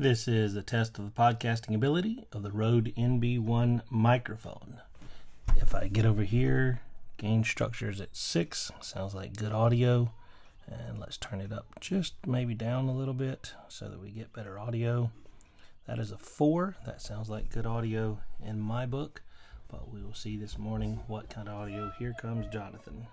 This is a test of the podcasting ability of the Rode NT1 microphone. If I get over here, gain structure is at 6, sounds like good audio. And let's turn it up just maybe down a little bit so that we get better audio. That is a 4, that sounds like good audio in my book, but we will see this morning what kind of audio. Here comes Jonathan.